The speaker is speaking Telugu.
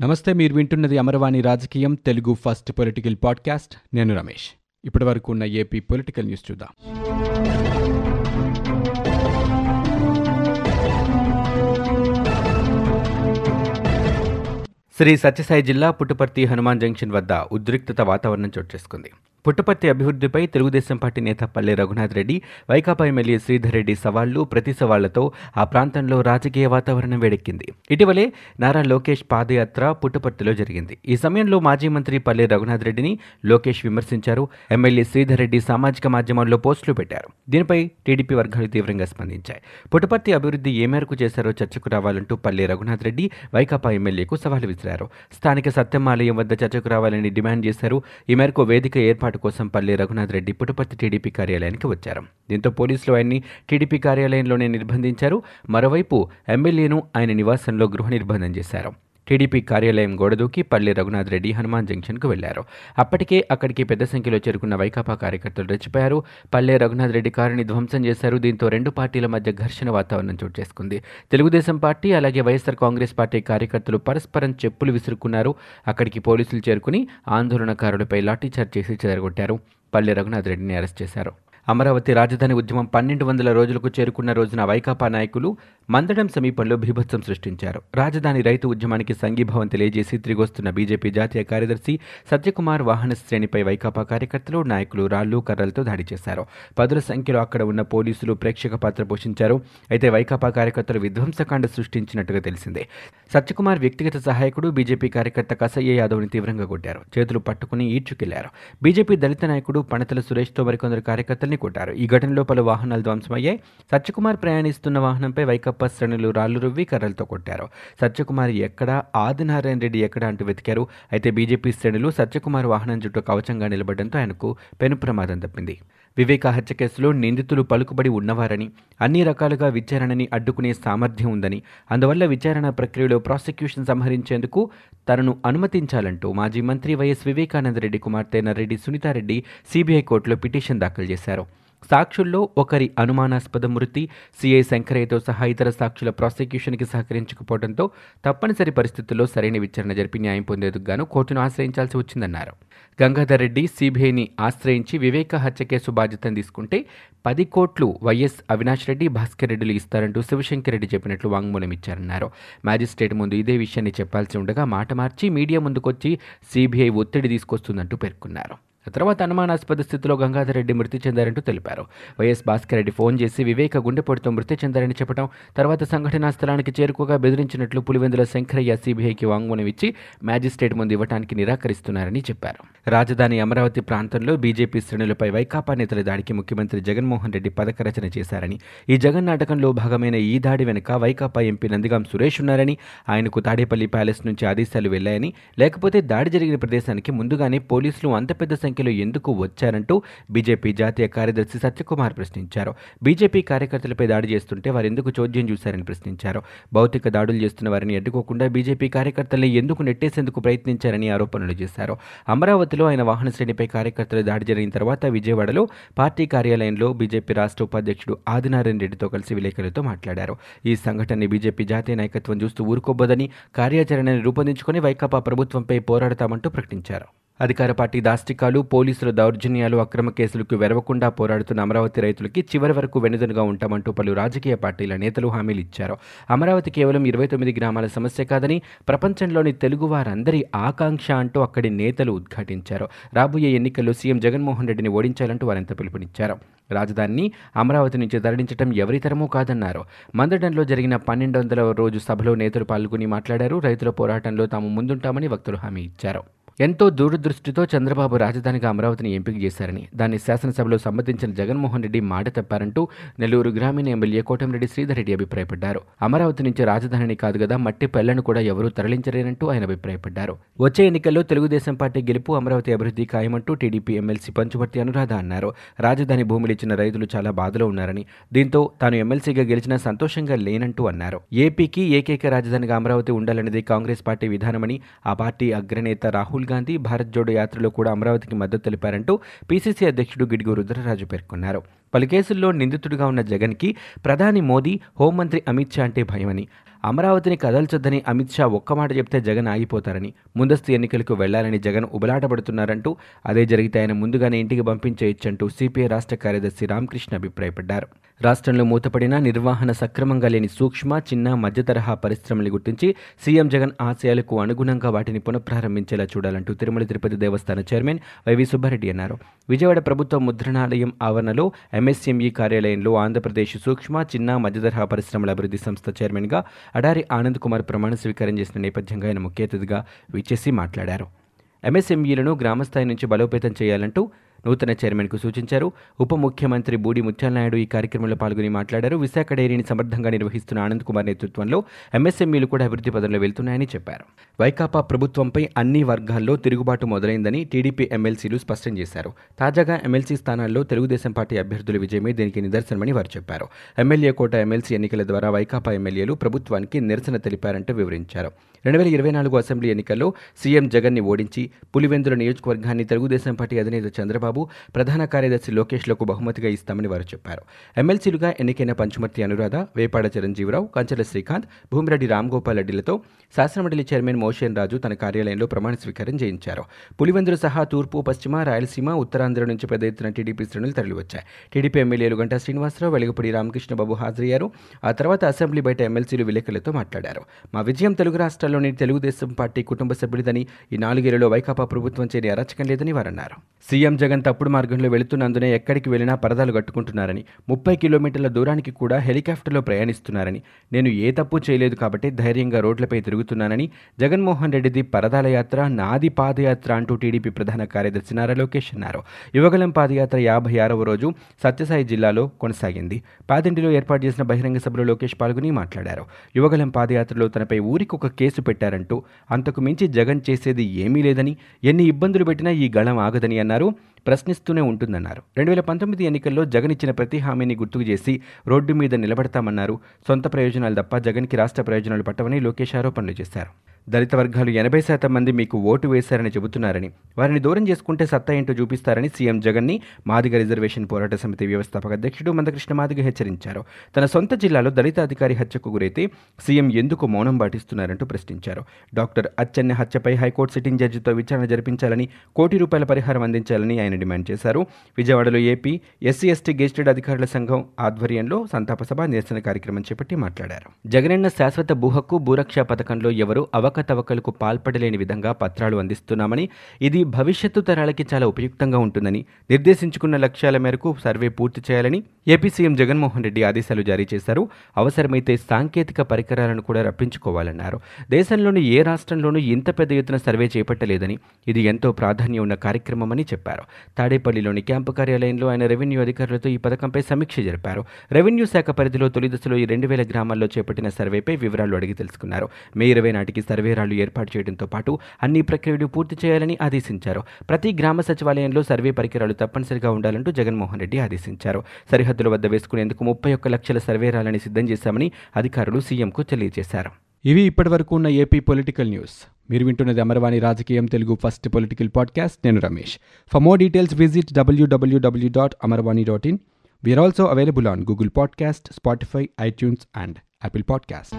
నమస్తే మీరు వింటున్నది అమరవాణి రాజకీయం తెలుగు ఫస్ట్ పొలిటికల్ పాడ్కాస్ట్. నేను రమేష్. ఇప్పటి వరకు ఉన్న ఏపీ పొలిటికల్ న్యూస్ చూద్దాం. శ్రీ సత్యసాయి జిల్లా పుట్టపర్తి హనుమాన్ జంక్షన్ వద్ద ఉద్రిక్తత వాతావరణం చోటు చేసుకుంది పుట్టపర్తి అభివృద్ధిపై తెలుగుదేశం పార్టీ నేత పల్లె రఘునాథ్ రెడ్డి వైకాపా ఎమ్మెల్యే శ్రీధర్ రెడ్డి సవాళ్ళు ప్రతి సవాళ్ళతో ఆ ప్రాంతంలో రాజకీయ వాతావరణం వేడెక్కింది. ఇటీవలే నారా లోకేష్ పాదయాత్ర పుట్టపర్తిలో జరిగింది. ఈ సమయంలో మాజీ మంత్రి పల్లె రఘునాథ్ రెడ్డిని లోకేష్ విమర్శించారు. ఎమ్మెల్యే శ్రీధర్ రెడ్డి సామాజిక మాధ్యమాల్లో పోస్టులు పెట్టారు. దీనిపై టీడీపీ వర్గాలు తీవ్రంగా స్పందించాయి. పుట్టపర్తి అభివృద్ధి ఏ మేరకు చేశారో చర్చకు రావాలంటూ పల్లె రఘునాథ్ రెడ్డి వైకాపా ఎమ్మెల్యేకు సవాలు విసిరారు. స్థానిక సత్యమాలయం వద్ద చర్చకు రావాలని డిమాండ్ చేశారు. ఈ మేరకు వేదిక ఏర్పాటు కోసం పల్లి రఘునాథ్ రెడ్డి పుట్టపర్తి టీడీపీ కార్యాలయానికి వచ్చారు. దీంతో పోలీసులు ఆయన్ని టీడీపీ కార్యాలయంలోనే నిర్బంధించారు. మరోవైపు ఎమ్మెల్యేను ఆయన నివాసంలో గృహ నిర్బంధం చేశారు. టీడీపీ కార్యాలయం గోడదూకి పల్లె రఘునాథ్ రెడ్డి హనుమాన్ జంక్షన్కు వెళ్ళారు. అప్పటికే అక్కడికి పెద్ద సంఖ్యలో చేరుకున్న వైకాపా కార్యకర్తలు రెచ్చిపోయారు. పల్లె రఘునాథ్ రెడ్డి కారుని ధ్వంసం చేశారు. దీంతో రెండు పార్టీల మధ్య ఘర్షణ వాతావరణం చోటు చేసుకుంది. తెలుగుదేశం పార్టీ అలాగే వైఎస్ఆర్ కాంగ్రెస్ పార్టీ కార్యకర్తలు పరస్పరం చెప్పులు విసురుకున్నారు. అక్కడికి పోలీసులు చేరుకుని ఆందోళనకారులపై లాఠీచార్జ్ చేసి చెదరగొట్టారు. పల్లె రఘునాథ్ రెడ్డిని అరెస్ట్ చేశారు. అమరావతి రాజధాని ఉద్యమం పన్నెండు వందల రోజులకు చేరుకున్న రోజున వైకాపా నాయకులు మందడం సమీపంలో బీభత్సం సృష్టించారు. రాజధాని రైతు ఉద్యమానికి సంఘీభావం తెలియజేసి తిరిగొస్తున్న బీజేపీ జాతీయ కార్యదర్శి సత్యకుమార్ వాహన శ్రేణిపై వైకాపా కార్యకర్తలు నాయకులు రాళ్ళు కర్రలతో దాడి చేశారు. పదుల సంఖ్యలో అక్కడ ఉన్న పోలీసులు ప్రేక్షక పాత్ర పోషించారు. అయితే వైకాపా కార్యకర్తలు విధ్వంసకాండ సృష్టించినట్టుగా తెలిసిందే. సత్యకుమార్ వ్యక్తిగత సహాయకుడు బీజేపీ కార్యకర్త కసయ్య యాదవ్ని తీవ్రంగా కొట్టారు. చేతులు పట్టుకుని ఈడ్చుకెళ్ళారు. బీజేపీ దళిత నాయకుడు పణతల సురేష్తో మరికొందరు కార్యకర్తల్ని కొట్టారు ఈ ఘటనలో పలు వాహనాలు ధ్వంసమయ్యాయి. సత్యకుమార్ ప్రయాణిస్తున్న వాహనంపై వైకప్ప శ్రేణులు రాళ్ళు రువ్వి కర్రలతో కొట్టారు. సత్యకుమార్ ఎక్కడ? ఆదినారాయణ రెడ్డి ఎక్కడ అంటూ వెతికారు. అయితే బీజేపీ శ్రేణులు సత్యకుమార్ వాహనం చుట్టూ కవచంగా నిలబడడంతో ఆయనకు పెను ప్రమాదం తప్పింది. వివేక హత్య కేసులో నిందితులు పలుకుబడి ఉన్నవారని అన్ని రకాలుగా విచారణని అడ్డుకునే సామర్థ్యం ఉందని అందువల్ల విచారణ ప్రక్రియలో ప్రాసిక్యూషన్ సంహరించేందుకు తనను అనుమతించాలంటూ మాజీ మంత్రి వైఎస్ వివేకానందరెడ్డి కుమార్తె నరెడ్డి సునీతారెడ్డి సిబిఐ కోర్టులో పిటిషన్ దాఖలు చేశారు. సాక్షుల్లో ఒకరి అనుమానాస్పద మృతి సిఐ శంకరయ్యతో సహా ఇతర సాక్షుల ప్రాసిక్యూషన్కి సహకరించకపోవడంతో తప్పనిసరి పరిస్థితుల్లో సరైన విచారణ జరిపి న్యాయం పొందేందుకు గాను కోర్టును ఆశ్రయించాల్సి వచ్చిందన్నారు. గంగాధర్ రెడ్డి సిబిఐని ఆశ్రయించి వివేక హత్య కేసు బాధ్యతను తీసుకుంటే పది కోట్లు వైఎస్ అవినాష్ రెడ్డి భాస్కర్ రెడ్డిలు ఇస్తారంటూ శివశంకర్ రెడ్డి చెప్పినట్లు వాంగ్మూలం ఇచ్చారన్నారు. మ్యాజిస్ట్రేట్ ముందు ఇదే విషయాన్ని చెప్పాల్సి ఉండగా మాట మార్చి మీడియా ముందుకొచ్చి సిబిఐ ఒత్తిడి తీసుకొస్తుందంటూ పేర్కొన్నారు. తర్వాత అనుమానాస్పద స్థితిలో గంగాధర్ రెడ్డి మృతి చెందారంటూ తెలిపారు. వైఎస్ భాస్కర్ రెడ్డి ఫోన్ చేసి వివేక గుండెపోటుతో మృతి చెందారని చెప్పడం తర్వాత సంఘటనా స్థలానికి చేరుకోగా బెదిరించినట్లు పులివెందుల శంకరయ్య సిబిఐకి వాంగ్మూలం ఇచ్చి మ్యాజిస్ట్రేట్ ముందు ఇవ్వడానికి నిరాకరిస్తున్నారని చెప్పారు. రాజధాని అమరావతి ప్రాంతంలో బీజేపీ శ్రేణులపై వైకాపా నేతల దాడికి ముఖ్యమంత్రి జగన్మోహన్ రెడ్డి పథక రచన చేశారని ఈ జగన్ నాటకంలో భాగమైన ఈ దాడి వెనుక వైకాపా ఎంపీ నందిగాం సురేష్ ఉన్నారని ఆయనకు తాడేపల్లి ప్యాలెస్ నుంచి ఆదేశాలు వెళ్ళాయని లేకపోతే దాడి జరిగిన ప్రదేశానికి ముందుగానే పోలీసులు అంత పెద్ద సంఖ్యలో ఎందుకు వచ్చారంటూ బీజేపీ జాతీయ కార్యదర్శి సత్యకుమార్ ప్రశ్నించారు. బీజేపీ కార్యకర్తలపై దాడి చేస్తుంటే వారు ఎందుకు చోద్యం చూశారని ప్రశ్నించారు. భౌతిక దాడులు చేస్తున్న వారిని అడ్డుకోకుండా బీజేపీ కార్యకర్తల్ని ఎందుకు నెట్టేసేందుకు ప్రయత్నించారని ఆరోపణలు చేశారు. అమరావతిలో ఆయన వాహన శ్రేణిపై కార్యకర్తలు దాడి జరిగిన తర్వాత విజయవాడలో పార్టీ కార్యాలయంలో బీజేపీ రాష్ట్ర ఉపాధ్యక్షుడు ఆదినారాయణ రెడ్డితో కలిసి విలేకరులతో మాట్లాడారు. ఈ సంఘటనని బీజేపీ జాతీయ నాయకత్వం చూస్తూ ఊరుకోబోదని కార్యాచరణని రూపొందించుకుని వైకాపా ప్రభుత్వంపై పోరాడతామంటూ ప్రకటించారు. అధికార పార్టీ దాష్టికాలు పోలీసుల దౌర్జన్యాలు అక్రమ కేసులకు వెరవకుండా పోరాడుతున్న అమరావతి రైతులకి చివరి వరకు వెనుదనుగా ఉంటామంటూ పలు రాజకీయ పార్టీల నేతలు హామీలు ఇచ్చారు. అమరావతి కేవలం ఇరవై తొమ్మిది గ్రామాల సమస్య కాదని ప్రపంచంలోని తెలుగు వారందరి ఆకాంక్ష అంటూ అక్కడి నేతలు ఉద్ఘాటించారు. రాబోయే ఎన్నికల్లో సీఎం జగన్మోహన్ రెడ్డిని ఓడించాలంటూ వారంతా పిలుపునిచ్చారు. రాజధానిని అమరావతి నుంచి తరలించడం ఎవరితరమూ కాదన్నారు. మందడంలో జరిగిన పన్నెండు వందల రోజు సభలో నేతలు పాల్గొని మాట్లాడారు. రైతుల పోరాటంలో తాము ముందుంటామని వక్తలు హామీ ఇచ్చారు. ఎంతో దూరదృష్టితో చంద్రబాబు రాజధానిగా అమరావతిని ఎంపిక చేశారని దాన్ని శాసనసభలో సమ్మతించిన జగన్మోహన్ రెడ్డి మాట తప్పారంటూ నెల్లూరు గ్రామీణ ఎమ్మెల్యే కోటమిరెడ్డి శ్రీధర్ రెడ్డి అభిప్రాయపడ్డారు. అమరావతి నుంచి రాజధానిని కాదు కదా మట్టి పెళ్ళను కూడా ఎవరూ తరలించలేనంటూ ఆయన అభిప్రాయపడ్డారు. వచ్చే ఎన్నికల్లో తెలుగుదేశం పార్టీ గెలుపు అమరావతి అభివృద్ధి ఖాయమంటూ టీడీపీ ఎమ్మెల్సీ పంచువర్తి అనురాధ అన్నారు. రాజధాని భూములు ఇచ్చిన రైతులు చాలా బాధలో ఉన్నారని దీంతో తాను ఎమ్మెల్సీగా గెలిచినా సంతోషంగా లేనంటూ అన్నారు. ఏపీకి ఏకైక రాజధానిగా అమరావతి ఉండాలనేది కాంగ్రెస్ పార్టీ విధానమని ఆ పార్టీ అగ్రనేత రాహుల్ గాంధీ భారత్ జోడో యాత్రలో కూడా అమరావతికి మద్దతు తెలిపారంటూ పీసీసీ అధ్యక్షుడు గిడుగు రుద్రరాజు పేర్కొన్నారు. పలు కేసుల్లో నిందితుడిగా ఉన్న జగన్కి ప్రధాని మోదీ హోంమంత్రి అమిత్ షా అంటే భయమని. అమరావతిని కదల్చొద్దని అమిత్ షా ఒక్క మాట చెప్తే జగన్ ఆగిపోతారని ముందస్తు ఎన్నికలకు వెళ్ళాలని జగన్ ఉబలాటపడుతున్నారంటూ అదే జరిగితే ఆయన ముందుగానే ఇంటికి పంపించేయొచ్చంటూ సిపిఐ రాష్ట్ర కార్యదర్శి రామకృష్ణ అభిప్రాయపడ్డారు. రాష్ట్రంలో మూతపడిన నిర్వహణ సక్రమంగా లేని సూక్ష్మ చిన్న మధ్య తరహా గుర్తించి సీఎం జగన్ ఆశయాలకు అనుగుణంగా వాటిని పునఃప్రారంభించేలా చూడాలంటూ తిరుమల తిరుపతి దేవస్థాన చైర్మన్ వైవి సుబ్బారెడ్డి అన్నారు. విజయవాడ ప్రభుత్వ ముద్రణాలయం ఆవరణలో ఎంఎస్ఎంఈ కార్యాలయంలో ఆంధ్రప్రదేశ్ సూక్ష్మ చిన్న మధ్య తరహా పరిశ్రమల అభివృద్ధి సంస్థ చైర్మన్గా అడారి ఆనంద్ కుమార్ ప్రమాణ స్వీకారం చేసిన నేపథ్యంగా ఆయన ముఖ్య అతిథిగా విచ్చేసి మాట్లాడారు. ఎంఎస్ఎంఈలను గ్రామస్థాయి నుంచి బలోపేతం చేయాలంటూ నూతన చైర్మన్కు సూచించారు. ఉప ముఖ్యమంత్రి బూడి ముత్యాలనాయుడు ఈ కార్యక్రమంలో పాల్గొని మాట్లాడారు. విశాఖ డైరీని సమర్థంగా నిర్వహిస్తున్న ఆనంద్ కుమార్ నేతృత్వంలో ఎంఎస్ఎంఈలు కూడా అభివృద్ధి పదంలో వెళ్తున్నాయని చెప్పారు. వైకాపా ప్రభుత్వంపై అన్ని వర్గాల్లో తిరుగుబాటు మొదలైందని టీడీపీ ఎమ్మెల్సీలు స్పష్టం చేశారు. తాజాగా ఎమ్మెల్సీ స్థానాల్లో తెలుగుదేశం పార్టీ అభ్యర్థుల విజయమే దీనికి నిదర్శనమని వారు చెప్పారు. ఎమ్మెల్యే కోట ఎమ్మెల్సీ ఎన్నికల ద్వారా వైకాపా ఎమ్మెల్యేలు ప్రభుత్వానికి నిరసన తెలిపారంటూ వివరించారు. రెండు వేల ఇరవై నాలుగు అసెంబ్లీ ఎన్నికల్లో సీఎం జగన్ని ఓడించి పులివెందుల నియోజకవర్గాన్ని తెలుగుదేశం పార్టీ అధినేత చంద్రబాబు ప్రధాన కార్యదర్శి లోకేష్లకు బహుమతిగా ఇస్తామని వారు చెప్పారు. ఎమ్మెల్సీలుగా ఎన్నికైన పంచమర్తి అనురాధ వేపాడ చిరంజీవిరావు కంచెల శ్రీకాంత్ భూమిరెడ్డి రామ్గోపాల్ రెడ్డిలతో శాసనమండలి చైర్మన్ మోషన్ రాజు తన కార్యాలయంలో ప్రమాణ స్వీకారం చేయించారు. పులివెందులు సహా తూర్పు పశ్చిమ రాయలసీమ ఉత్తరాంధ్ర నుంచి పెద్ద ఎత్తున టీడీపీ శ్రేణులు తరలివచ్చాయి. టీడీపీ ఎమ్మెల్యేలు గంటా శ్రీనివాసరావు వెలుగుపూడి రామకృష్ణ బాబు హాజరయ్యారు. ఆ తర్వాత అసెంబ్లీ బయట ఎమ్మెల్సీలు విలేకరులతో మాట్లాడారు. మా విజయం తెలుగు రాష్ట్రాల్లోని తెలుగుదేశం పార్టీ కుటుంబ సభ్యుడిదని ఈ నాలుగేళ్ళలో వైకాపా ప్రభుత్వం చేయని అరచకం లేదని వారన్నారు. సీఎం జగన్ తప్పుడు మార్గంలో వెళుతున్నందునే ఎక్కడికి వెళ్ళినా పరదాలు కట్టుకుంటున్నారని ముప్పై కిలోమీటర్ల దూరానికి కూడా హెలికాప్టర్లో ప్రయాణిస్తున్నారని నేను ఏ తప్పు చేయలేదు కాబట్టి ధైర్యంగా రోడ్లపై తిరుగుతున్నానని జగన్మోహన్ రెడ్డిది పరదాల యాత్ర నాది పాదయాత్ర అంటూ టీడీపీ ప్రధాన కార్యదర్శి నారా లోకేష్ అన్నారు. యువగలం పాదయాత్ర యాభై ఆరవ రోజు సత్యసాయి జిల్లాలో కొనసాగింది. పాదింటిలో ఏర్పాటు చేసిన బహిరంగ సభలో లోకేష్ పాల్గొని మాట్లాడారు. యువగలం పాదయాత్రలో తనపై ఊరికి ఒక కేసు పెట్టారంటూ అంతకు మించి జగన్ చేసేది ఏమీ లేదని ఎన్ని ఇబ్బందులు పెట్టినా ఈ గళం ఆగదని అన్నారు ప్రశ్నిస్తూనే ఉంటుందన్నారు. రెండు వేల పంతొమ్మిది ఎన్నికల్లో జగన్ ఇచ్చిన ప్రతి హామీని గుర్తుకు చేసి రోడ్డు మీద నిలబడతామన్నారు. సొంత ప్రయోజనాలు తప్ప జగన్కి రాష్ట్ర ప్రయోజనాలు పట్టవని లోకేష్ ఆరోపణలు చేశారు. దళిత వర్గాలు ఎనభై శాతం మంది మీకు ఓటు వేశారని చెబుతున్నారని వారిని దూరం చేసుకుంటే సత్తా ఏంటో చూపిస్తారని సీఎం జగన్ని మాదిగ రిజర్వేషన్ పోరాట సమితి వ్యవస్థాపక అధ్యక్షుడు మందకృష్ణ మాదిగ హెచ్చరించారు. తన సొంత జిల్లాలో దళిత అధికారి హత్యకు గురైతే సీఎం ఎందుకు మౌనం పాటిస్తున్నారంటూ ప్రశ్నించారు. డాక్టర్ అచ్చెన్న హత్యపై హైకోర్టు సిట్టింగ్ జడ్జితో విచారణ జరిపించాలని కోటి రూపాయల పరిహారం అందించాలని ఆయన డిమాండ్ చేశారు. విజయవాడలో ఏపీ ఎస్సీ ఎస్టీ గెజిటెడ్ అధికారుల సంఘం ఆధ్వర్యంలో సంతాప సభ నిరసన కార్యక్రమం చేపట్టి మాట్లాడారు. జగనన్న శాశ్వత భూహక్కు భూరక్ష పథకంలో ఎవరు అవకతవకలకు పాల్పడలేని విధంగా పత్రాలు అందిస్తున్నామని ఇది భవిష్యత్తు తరాలకి చాలా ఉపయుక్తంగా ఉంటుందని నిర్దేశించుకున్న లక్ష్యాల మేరకు సర్వే పూర్తి చేయాలని ఏపీ సీఎం జగన్మోహన్ రెడ్డి ఆదేశాలు జారీ చేశారు. అవసరమైతే సాంకేతిక పరికరాలను కూడా రప్పించుకోవాలన్నారు. దేశంలోని ఏ రాష్ట్రంలోనూ ఇంత పెద్ద ఎత్తున సర్వే చేపట్టలేదని ఇది ఎంతో ప్రాధాన్యం ఉన్న కార్యక్రమమని చెప్పారు. తాడేపల్లిలోని క్యాంపు కార్యాలయంలో ఆయన రెవెన్యూ అధికారులతో ఈ పథకంపై సమీక్ష జరిపారు. రెవెన్యూ శాఖ పరిధిలో తొలి దశలో ఈ రెండు వేల గ్రామాల్లో చేపట్టిన సర్వేపై వివరాలు అడిగి తెలుసుకున్నారు. మే ఇరవై నాటికి సర్వేరాలు ఏర్పాటు చేయడంతో పాటు అన్ని ప్రక్రియలు పూర్తి చేయాలని ఆదేశించారు. ప్రతి గ్రామ సచివాలయంలో సర్వే పరికరాలు తప్పనిసరిగా ఉండాలంటూ జగన్మోహన్ రెడ్డి ఆదేశించారు. సరిహద్దు సరిహద్దుల వద్ద వేసుకునేందుకు ముప్పై ఒక్క లక్షల సర్వేరాలని సిద్ధం చేశామని అధికారులు సీఎంకు తెలియజేశారు. ఇవి ఇప్పటివరకు ఉన్న ఏపీ పొలిటికల్ న్యూస్. మీరు వింటున్నది అమర్వాణి రాజకీయం తెలుగు ఫస్ట్ పొలిటికల్ పాడ్కాస్ట్. నేను Ramesh. For more details visit WWW dot Amarvani dot in we are also available on Google podcast Spotify iTunes and Apple podcast